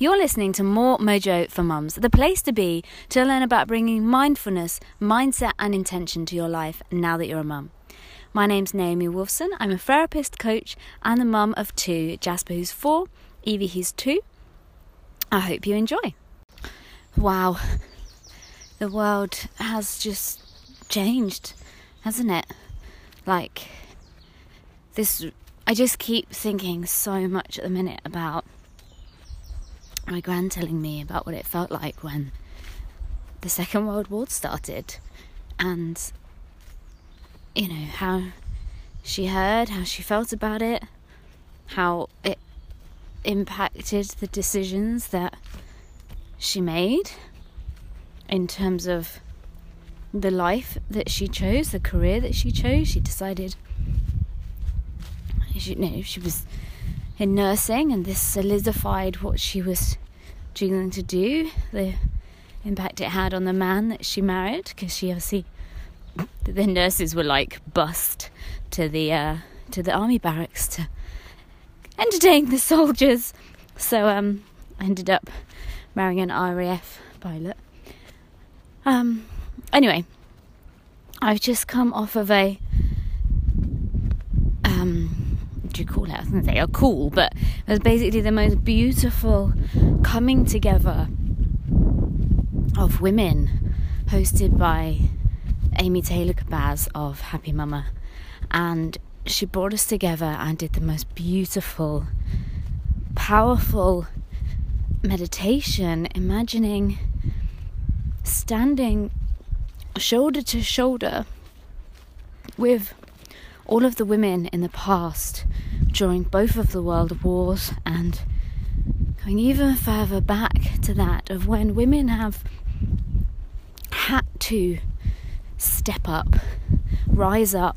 You're listening to More Mojo for Mums, the place to be to learn about bringing mindfulness, mindset, and intention to your life now that you're a mum. My name's Naomi Wolfson. I'm a therapist, coach, and the mum of two Jasper, who's four, Evie, who's two. I hope you enjoy. Wow, the world has just changed, hasn't it? Like, this, I just keep thinking so much at the minute about my grand telling me about what it felt like when the Second World War started and, you know, how she heard, how she felt about it, how it impacted the decisions that she made in terms of the life that she chose, the career that she chose. She decided, she, you know, she was in nursing, and this solidified what she was going to do, the impact it had on the man that she married, because she obviously the nurses were like bust to the uh, to the army barracks to entertain the soldiers. So um, I ended up marrying an RAF pilot. Um, anyway, I've just come off of a you call it? I but it was basically the most beautiful coming together of women hosted by Amy Taylor Kabbaz of Happy Mama. And she brought us together and did the most beautiful, powerful meditation, imagining standing shoulder to shoulder with all of the women in the past during both of the world wars and going even further back to that of when women have had to step up, rise up,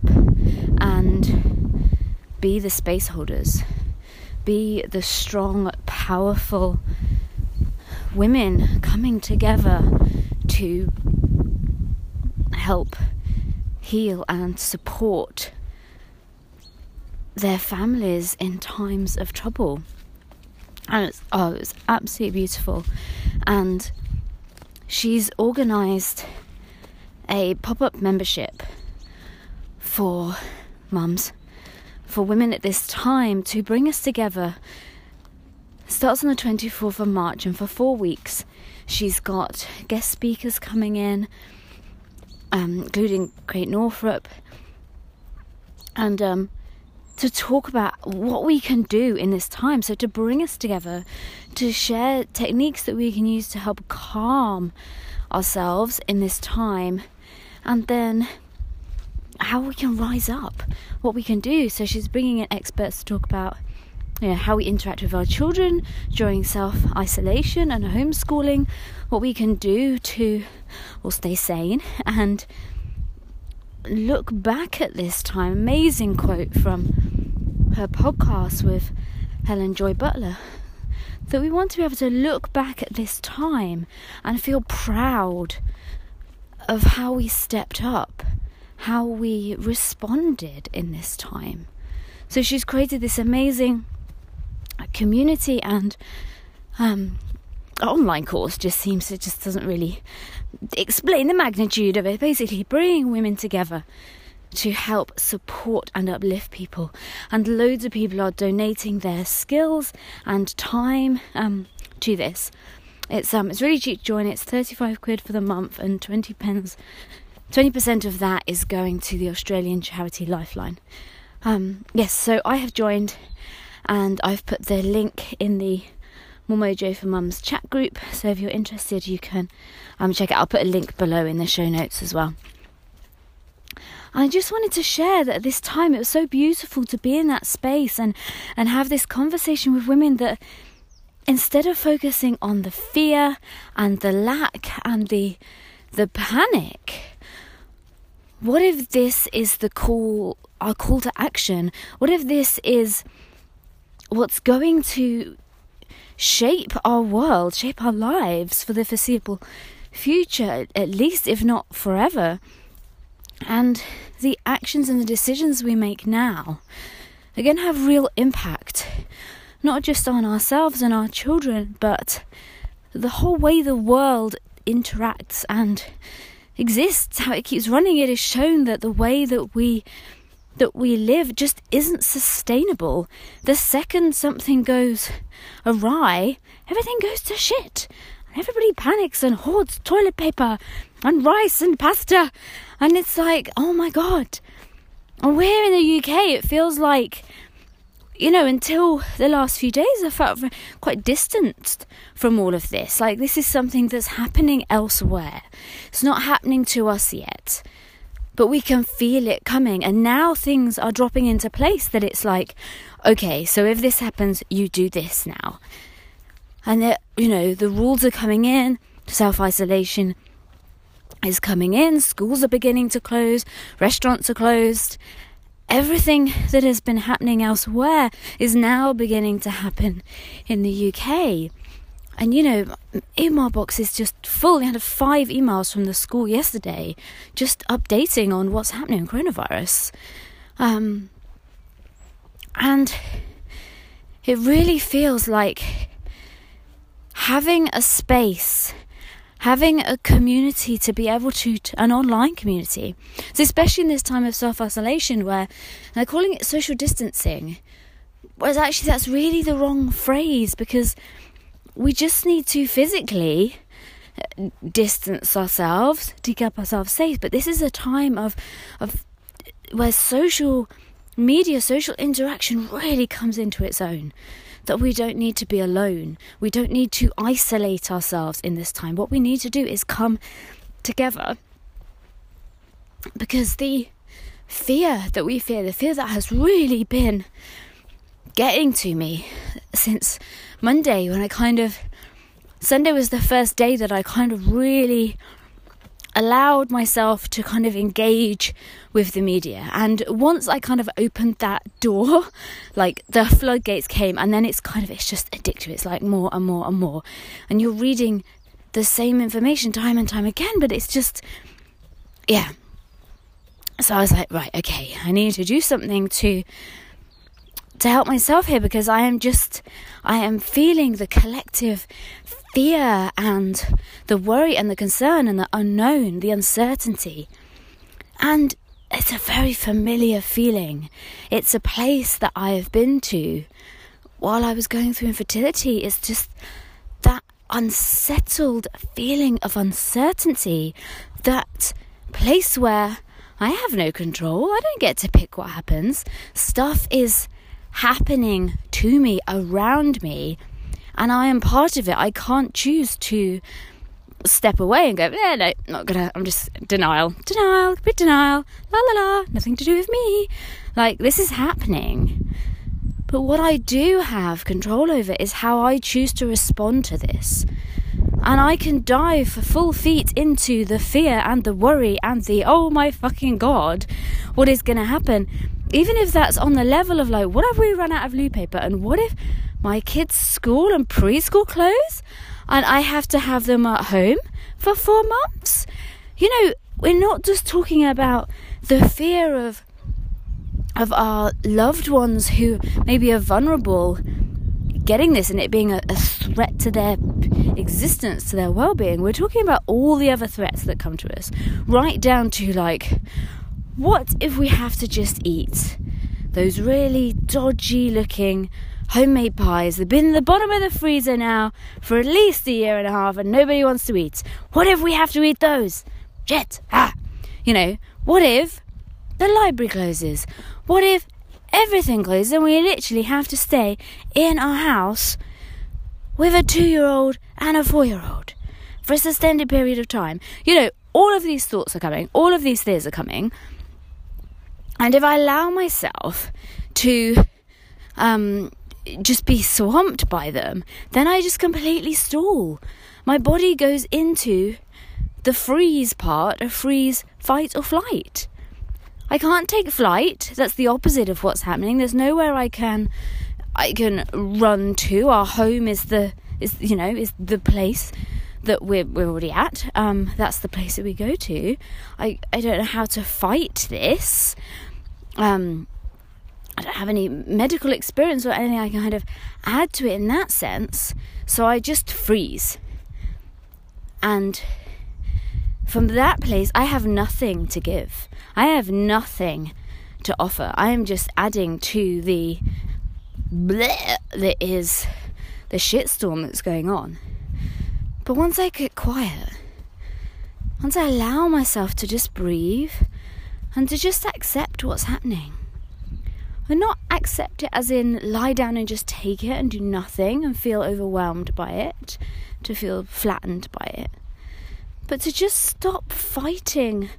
and be the space holders, be the strong, powerful women coming together to help heal and support their families in times of trouble. And it's, oh, it's absolutely beautiful. And she's organised a pop up membership for mums, for women at this time to bring us together. Starts on the 24th of March, and for four weeks, she's got guest speakers coming in, um, including Kate Northrup, and um, to talk about what we can do in this time. So, to bring us together, to share techniques that we can use to help calm ourselves in this time, and then how we can rise up, what we can do. So, she's bringing in experts to talk about. You know, how we interact with our children during self isolation and homeschooling, what we can do to stay sane and look back at this time. Amazing quote from her podcast with Helen Joy Butler that we want to be able to look back at this time and feel proud of how we stepped up, how we responded in this time. So she's created this amazing community and um, online course just seems it just doesn't really explain the magnitude of it. Basically, bringing women together to help support and uplift people. And loads of people are donating their skills and time um, to this. It's um it's really cheap to join. It's 35 quid for the month and 20 pence 20% of that is going to the Australian charity Lifeline. Um, yes, so I have joined and I've put the link in the more Mojo for Mums chat group. So if you're interested, you can um, check it. I'll put a link below in the show notes as well. I just wanted to share that at this time it was so beautiful to be in that space and and have this conversation with women that instead of focusing on the fear and the lack and the the panic what if this is the call our call to action what if this is what's going to shape our world, shape our lives for the foreseeable future, at least, if not forever. And the actions and the decisions we make now are going to have real impact not just on ourselves and our children, but the whole way the world interacts and exists, how it keeps running, it is shown that the way that we that we live just isn't sustainable. The second something goes awry, everything goes to shit. And everybody panics and hoards toilet paper and rice and pasta. And it's like, oh my god. And we're in the UK, it feels like you know, until the last few days, I felt quite distanced from all of this. Like, this is something that's happening elsewhere. It's not happening to us yet, but we can feel it coming. And now things are dropping into place that it's like, okay, so if this happens, you do this now. And, that, you know, the rules are coming in, self isolation is coming in, schools are beginning to close, restaurants are closed everything that has been happening elsewhere is now beginning to happen in the UK. And you know, email box is just full. We had five emails from the school yesterday, just updating on what's happening in coronavirus. Um, and it really feels like having a space having a community to be able to, an online community. So, especially in this time of self isolation where they're calling it social distancing, whereas actually that's really the wrong phrase because we just need to physically uh, distance ourselves to keep ourselves safe. But this is a time of, of where social media, social interaction really comes into its own that we don't need to be alone. We don't need to isolate ourselves in this time. What we need to do is come together because the fear that we fear, the fear that has really been getting to me since Monday when I kind of Sunday was the first day that I kind of really allowed myself to kind of engage with the media. And once I kind of opened that door, like the floodgates came, and then it's kind of, it's just addictive. It's like more and more and more. And you're reading the same information time and time again, but it's just, yeah. So I was like, right, okay, I need to do something to to help myself here because I am just I am feeling the collective fear and the worry and the concern and the unknown, the uncertainty. And it's a very familiar feeling. It's a place that I have been to while I was going through infertility. It's just that unsettled feeling of uncertainty, that place where I have no control. I don't get to pick what happens. Stuff is happening to me, around me, and I am part of it. I can't choose to step away and go, yeah, no, not gonna, I'm just denial, denial, bit denial, la la la, nothing to do with me. Like, this is happening. But what I do have control over is how I choose to respond to this. And I can dive for full feet into the fear and the worry and the, oh my fucking god, what is gonna happen? Even if that's on the level of like, what if we run out of loo paper and what if my kids' school and preschool clothes, and I have to have them at home for four months. You know, we're not just talking about the fear of of our loved ones who maybe are vulnerable getting this and it being a, a threat to their existence, to their well being. We're talking about all the other threats that come to us, right down to like, what if we have to just eat those really dodgy looking homemade pies. They've been in the bottom of the freezer now for at least a year and a half and nobody wants to eat. What if we have to eat those? Jet! Ah! You know, what if the library closes? What if everything closes and we literally have to stay in our house with a two year old and a four year old for a suspended period of time? You know, all of these thoughts are coming, all of these fears are coming. And if I allow myself to um, just be swamped by them, then I just completely stall. My body goes into the freeze part of freeze, fight, or flight. I can't take flight. That's the opposite of what's happening. There's nowhere I can I can run to. Our home is the is you know is the place that we're we're already at. Um, that's the place that we go to. I I don't know how to fight this. Um, I don't have any medical experience or anything I can kind of add to it in that sense. So I just freeze. And from that place, I have nothing to give. I have nothing to offer. I am just adding to the bleh that is the shitstorm that's going on. But once I get quiet, once I allow myself to just breathe and to just accept what's happening, not accept it as in lie down and just take it and do nothing and feel overwhelmed by it, to feel flattened by it, but to just stop fighting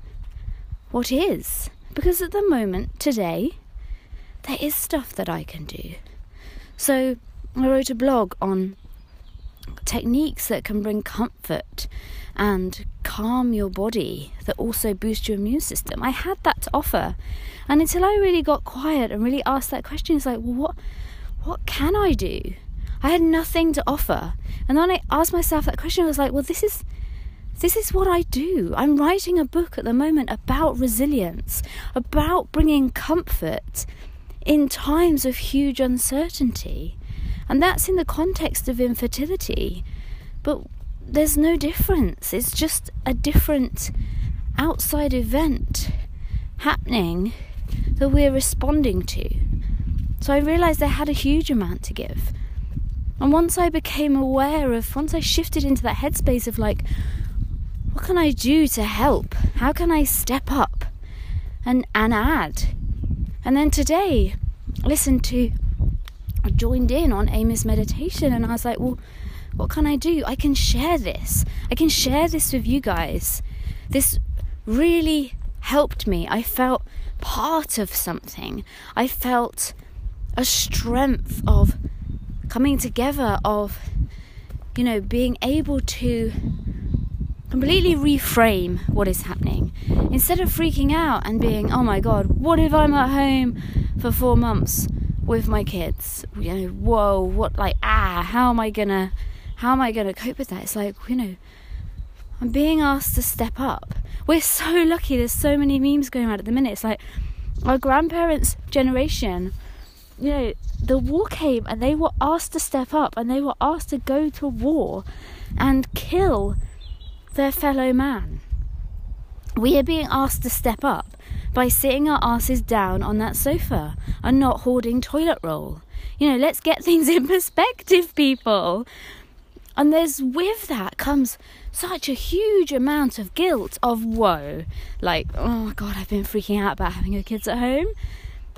what is. Because at the moment, today, there is stuff that I can do. So I wrote a blog on techniques that can bring comfort and calm your body that also boost your immune system. I had that to offer. And until I really got quiet and really asked that question, it's like, well, what what can I do? I had nothing to offer. And then I asked myself that question, I was like, well, this is this is what I do. I'm writing a book at the moment about resilience, about bringing comfort in times of huge uncertainty. And that's in the context of infertility. But there's no difference. It's just a different outside event happening that we're responding to. So I realized I had a huge amount to give. And once I became aware of, once I shifted into that headspace of like, what can I do to help? How can I step up and, and add? And then today, listen to, joined in on Amy's meditation and I was like, well, what can I do? I can share this. I can share this with you guys. This really helped me. I felt part of something. I felt a strength of coming together, of, you know, being able to completely reframe what is happening. Instead of freaking out and being, oh my god, what if I'm at home for four months with my kids? You know, whoa, what, like, ah, how am I gonna how am I to cope with that? It's like, you know, I'm being asked to step up. We're so lucky, there's so many memes going around at the minute. It's like our grandparents' generation, you know, the war came and they were asked to step up and they were asked to go to war and kill their fellow man. We are being asked to step up by sitting our asses down on that sofa and not hoarding toilet roll. You know, let's get things in perspective, people. And there's with that comes such a huge amount of guilt, of woe. Like, oh my God, I've been freaking out about having your kids at home,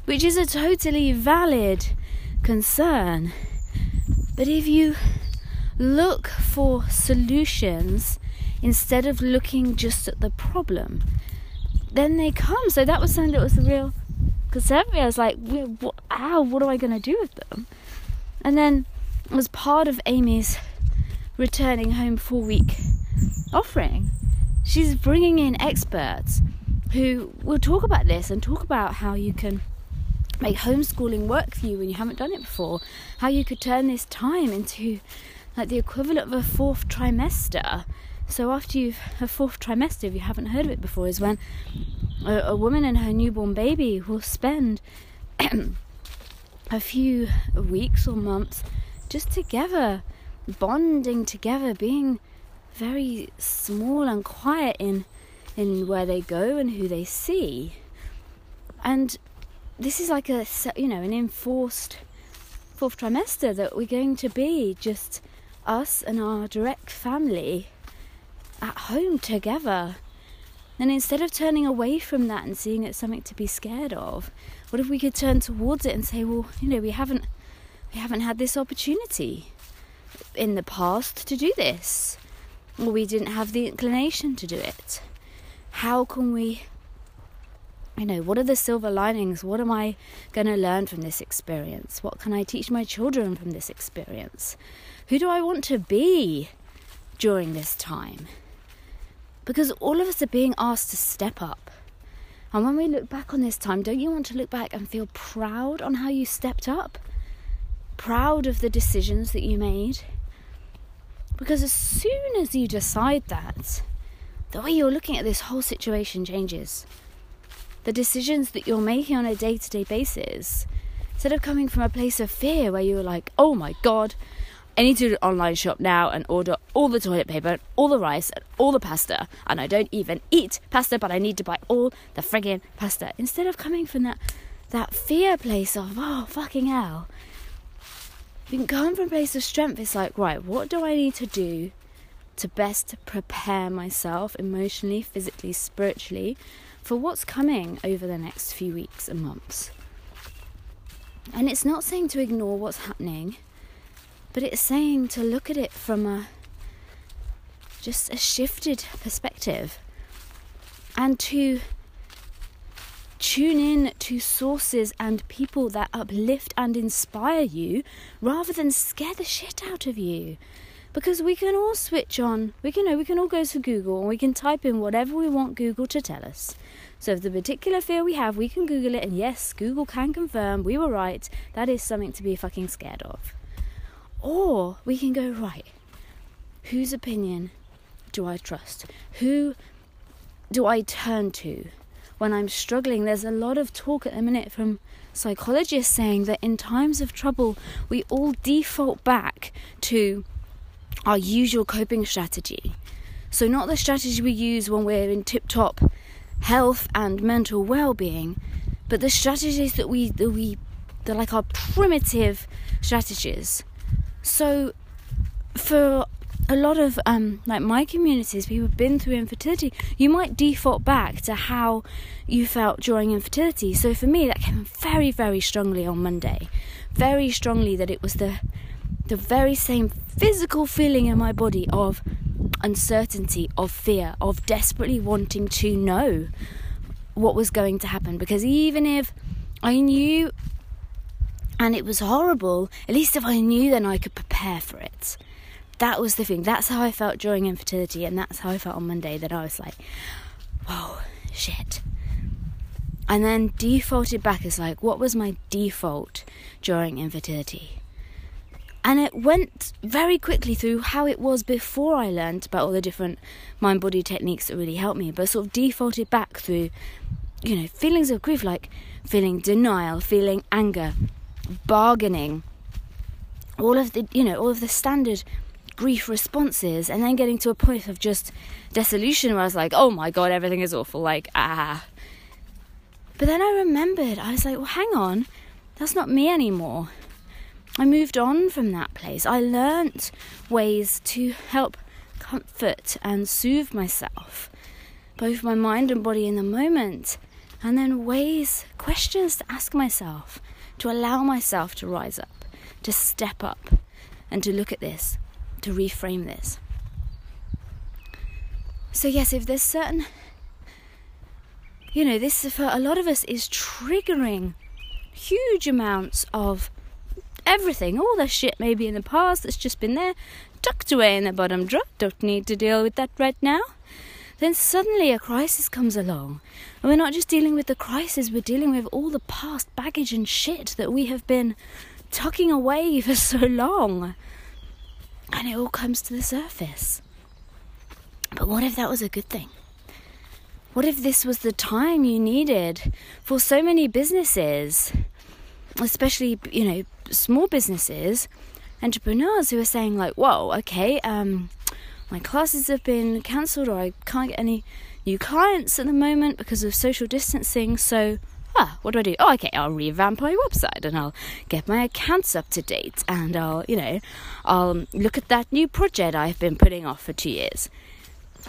which is a totally valid concern. But if you look for solutions instead of looking just at the problem, then they come. So that was something that was the real concern me. I was like, what, how, what am I going to do with them? And then as part of Amy's returning home four week offering. She's bringing in experts who will talk about this and talk about how you can make homeschooling work for you when you haven't done it before, how you could turn this time into like the equivalent of a fourth trimester. So after you've a fourth trimester, if you haven't heard of it before, is when a, a woman and her newborn baby will spend a few weeks or months just together bonding together, being very small and quiet in in where they go and who they see. And this is like a you know an enforced fourth trimester that we're going to be just us and our direct family at home together. And instead of turning away from that and seeing it something to be scared of, what if we could turn towards it and say, well, you know, we haven't we haven't had this opportunity in the past to do this, or we didn't have the inclination to do it. How can we, you know, what are the silver linings? What am I going to learn from this experience? What can I teach my children from this experience? Who do I want to be during this time? Because all of us are being asked to step up. And when we look back on this time, don't you want to look back and feel proud on how you stepped up? Proud of the decisions that you made? Because as soon as you decide that, the way you're looking at this whole situation changes. The decisions that you're making on a day to day basis instead of coming from a place of fear where you're like, oh my god, I need to do an online shop now and order all the toilet paper, and all the rice, and all the pasta. And I don't even eat pasta, but I need to buy all the friggin' pasta. Instead of coming from that that fear place of oh fucking hell. You can come from a place of strength. It's like, right, what do I need to do to best prepare myself emotionally, physically, spiritually for what's coming over the next few weeks and months? And it's not saying to ignore what's happening but it's saying to look at it from a just a shifted perspective and to tune in to sources and people that uplift and inspire you rather than scare the shit out of you. Because we can all switch on. We can you know we can all go to google and we can type in whatever we want google to tell us. So if the particular fear we have we can google it and yes google can confirm we were right. That is something to be fucking scared of or we can go, right, whose opinion do I trust? Who do I turn to when I'm struggling? There's a lot of talk at the minute from psychologists saying that in times of trouble, we all default back to our usual coping strategy. So, not the strategy we use when we're in tip top health and mental well being, but the strategies that we, that we, they're like our primitive strategies so, for a lot of um, like my communities, people have been through infertility. You might default back to how you felt during infertility. So for me, that came very, very strongly on Monday. Very strongly that it was the the very same physical feeling in my body of uncertainty, of fear, of desperately wanting to know what was going to happen. Because even if I knew and it was horrible. At least if I knew, then I could prepare for it. That was the thing. That's how I felt during infertility, and that's how I felt on Monday. That I was like, "Whoa, shit." And then defaulted back as like, what was my default during infertility? And it went very quickly through how it was before I learned about all the different mind body techniques that really helped me, but sort of defaulted back through, you know, feelings of grief like feeling denial, feeling anger, bargaining, all of the you know all of the standard grief responses, and then getting to a point of just dissolution where I was like, oh my god, everything is awful, like ah. But then I remembered, I was like, well, hang on, that's not me anymore. I moved on from that place. I learnt ways to help comfort and soothe myself, both my mind and body in the moment, and then ways, questions to ask myself to allow myself to rise up, to step up, and to look at this, to reframe this. So, yes, if there's certain, you know, this for a lot of us is triggering huge amounts of everything, all the shit maybe in the past that's just been there, tucked away in the bottom drawer, don't need to deal with that right now. Then suddenly a crisis comes along. And we're not just dealing with the crisis, we're dealing with all the past baggage and shit that we have been tucking away for so long. And it all comes to the surface. But what if that was a good thing? What if this was the time you needed for so many businesses, especially, you know, small businesses, entrepreneurs who are saying, like, whoa, okay, um, my classes have been cancelled or I can't get any new clients at the moment because of social distancing. So, ah, what do I do? Oh, okay, I'll revamp my website and I'll get my accounts up to date and I'll, you know, I'll look at that new project I've been putting off for two years.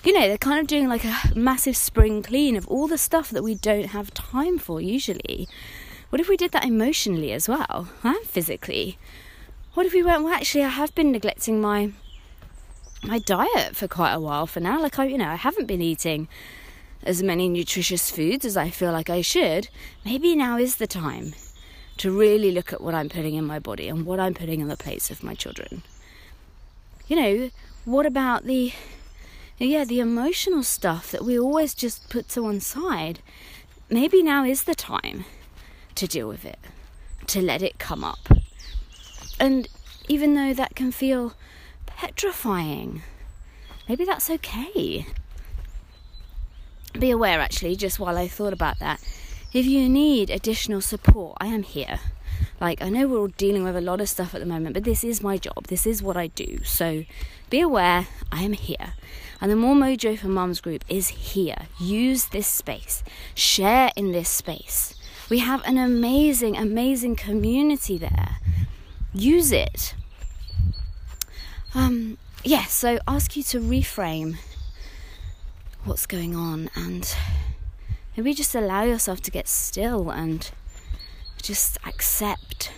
You know, they're kind of doing like a massive spring clean of all the stuff that we don't have time for usually. What if we did that emotionally as well and physically? What if we went, well, actually, I have been neglecting my my diet for quite a while for now. Like I, you know, I haven't been eating as many nutritious foods as I feel like I should. Maybe now is the time to really look at what I'm putting in my body and what I'm putting in the plates of my children. You know, what about the yeah, the emotional stuff that we always just put to one side? Maybe now is the time to deal with it, to let it come up. And even though that can feel petrifying. Maybe that's okay. Be aware, actually, just while I thought about that, if you need additional support, I am here. Like, I know we're all dealing with a lot of stuff at the moment, but this is my job. This is what I do. So be aware I am here. And the More Mojo for Mums group is here. Use this space, share in this space. We have an amazing, amazing community there. Use it. Um, yes, yeah, so ask you to reframe what's going on and maybe just allow yourself to get still and just accept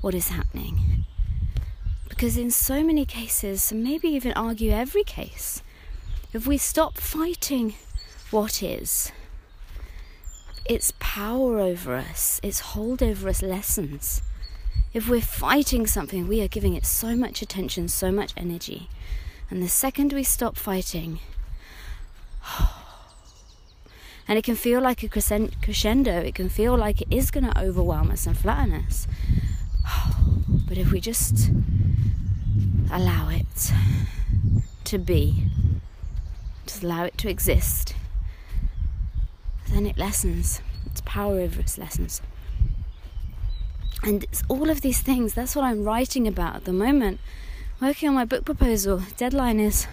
what is happening. Because in so many cases, maybe even argue every case, if we stop fighting what is, its power over us, its hold over us lessens. If we're fighting something, we are giving it so much attention, so much energy. And the second we stop fighting, and it can feel like a crescendo, it can feel like it is going to overwhelm us and flatten us. But if we just allow it to be, just allow it to exist, then it lessens. Its power over its lessens. And it's all of these things, that's what I'm writing about at the moment. Working on my book proposal. Deadline is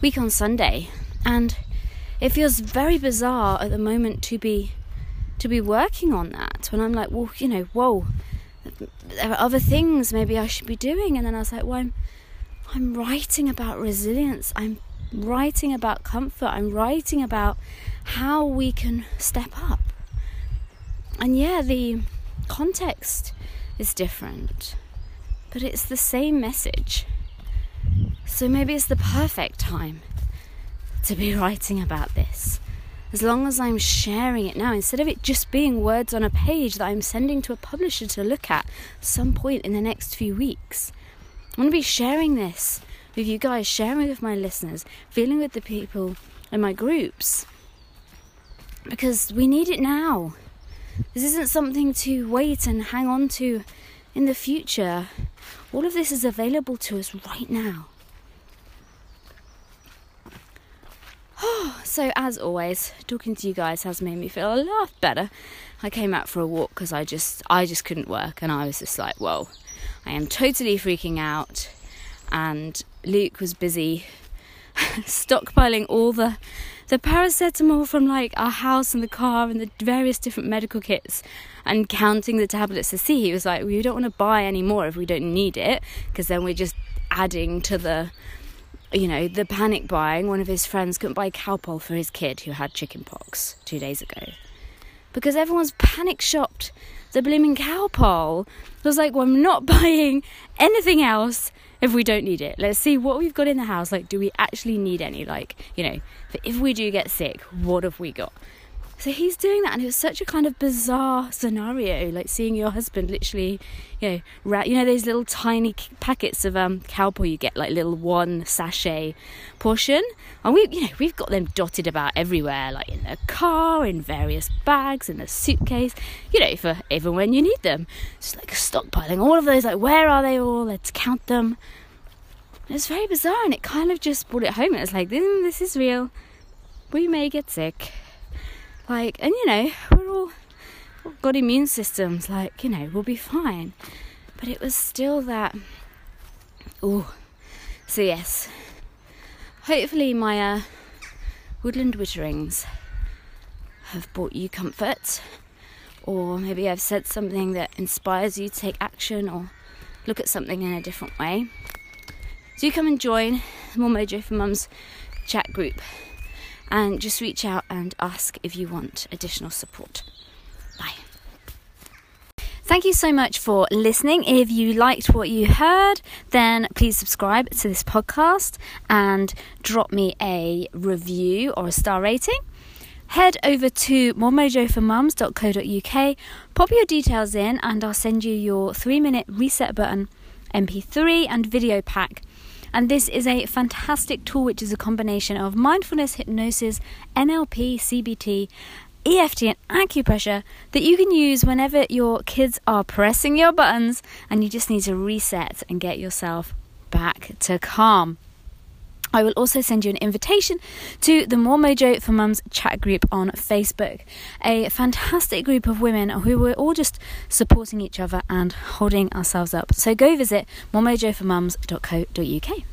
week on Sunday. And it feels very bizarre at the moment to be to be working on that when I'm like, well, you know, whoa, there are other things maybe I should be doing, and then I was like, well, I'm I'm writing about resilience. I'm writing about comfort. I'm writing about how we can step up. And yeah, the context is different, but it's the same message. So maybe it's the perfect time to be writing about this. As long as I'm sharing it now, instead of it just being words on a page that I'm sending to a publisher to look at some point in the next few weeks, I want to be sharing this with you guys, sharing with my listeners, feeling with the people in my groups. Because we need it now. This isn't something to wait and hang on to in the future. All of this is available to us right now. so as always, talking to you guys has made me feel a lot better. I came out for a walk because I just I just couldn't work and I was just like, whoa, I am totally freaking out. And Luke was busy stockpiling all the the paracetamol from like our house and the car and the various different medical kits and counting the tablets to see. He was like, we don't want to buy any more if we don't need it because then we're just adding to the you know, the panic buying, one of his friends couldn't buy Calpol for his kid who had chickenpox two days ago. Because everyone's panic shopped the blooming Calpol. I was like, well, I'm not buying anything else if we don't need it. Let's see what we've got in the house. Like, do we actually need any? Like, you know, if we do get sick, what have we got? So he's doing that, and it was such a kind of bizarre scenario, like seeing your husband literally, you know, ra- you know those little tiny packets of um, Calpol you get, like little one sachet portion, and we, you know, we've got them dotted about everywhere, like in the car, in various bags, in the suitcase, you know, for even when you need them. Just like stockpiling all of those, like where are they all? Let's count them. It's very bizarre, and it kind of just brought it home. It was like, this, this is real. We may get sick like, and you know, we're all got immune systems, like, you know, we'll be fine. But it was still that, oh, so yes, hopefully my uh, woodland witterings have brought you comfort, or maybe I've said something that inspires you to take action or look at something in a different way. Do come and join the More Mojo for Mums chat group and just reach out and ask if you want additional support. Bye. Thank you so much for listening. If you liked what you heard, then please subscribe to this podcast and drop me a review or a star rating. Head over to moremojoformums.co.uk, pop your details in, and I'll send you your three minute reset button MP3 and video pack and this is a fantastic tool which is a combination of mindfulness, hypnosis, NLP, CBT, EFT, and acupressure that you can use whenever your kids are pressing your buttons and you just need to reset and get yourself back to calm. I will also send you an invitation to the More Mojo for Mums chat group on Facebook. A fantastic group of women who are all just supporting each other and holding ourselves up. So go visit moremojoformums.co.uk.